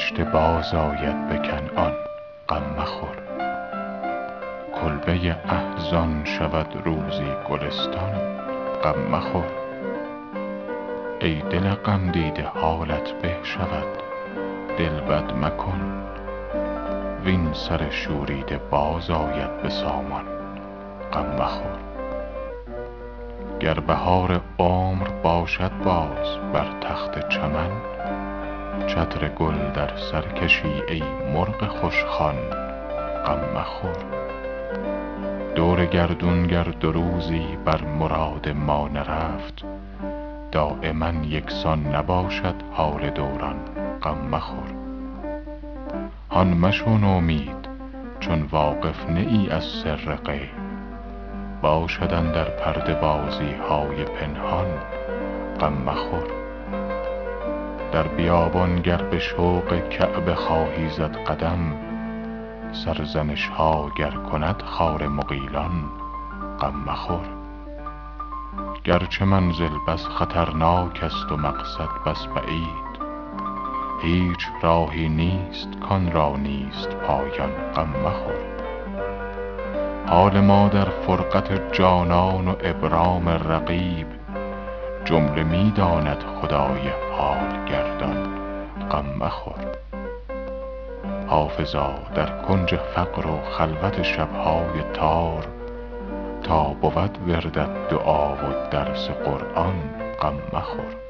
فرشته باز آید به کنعان. غم مخور. کلبه احزان شود روزی گلستان. غم مخور. ای دل غمدیده حالت به شود. دل بد مکن. وین سر شوریده باز آید به سامان. غم مخور. گر بهار عمر باشد باز بر تخت چمن چتر گل در سر کشی ای مرغ خوش خوان غم مخور. دور گردون گر دو روزی بر مراد ما نرفت دایما یکسان نباشد حال دوران غم مخور. هان مشو نومید چون واقف نه ای از سر غیب باشد اندر پرده بازی های پنهان غم مخور. در بیابان گر به شوق کعبه خواهی زد قدم سرزنش ها گر کند خار مغیلان غم مخور. گرچه منزل بس خطرناک است و مقصد بس بعید هیچ راهی نیست کان را نیست پایان غم مخور. حال ما در فرقت جانان و ابرام رقیب جمله می داند خدای حال غم مخور. حافظا در کنج فقر و خلوت شب های تار تا بود وردت دعا و درس قرآن غم مخور.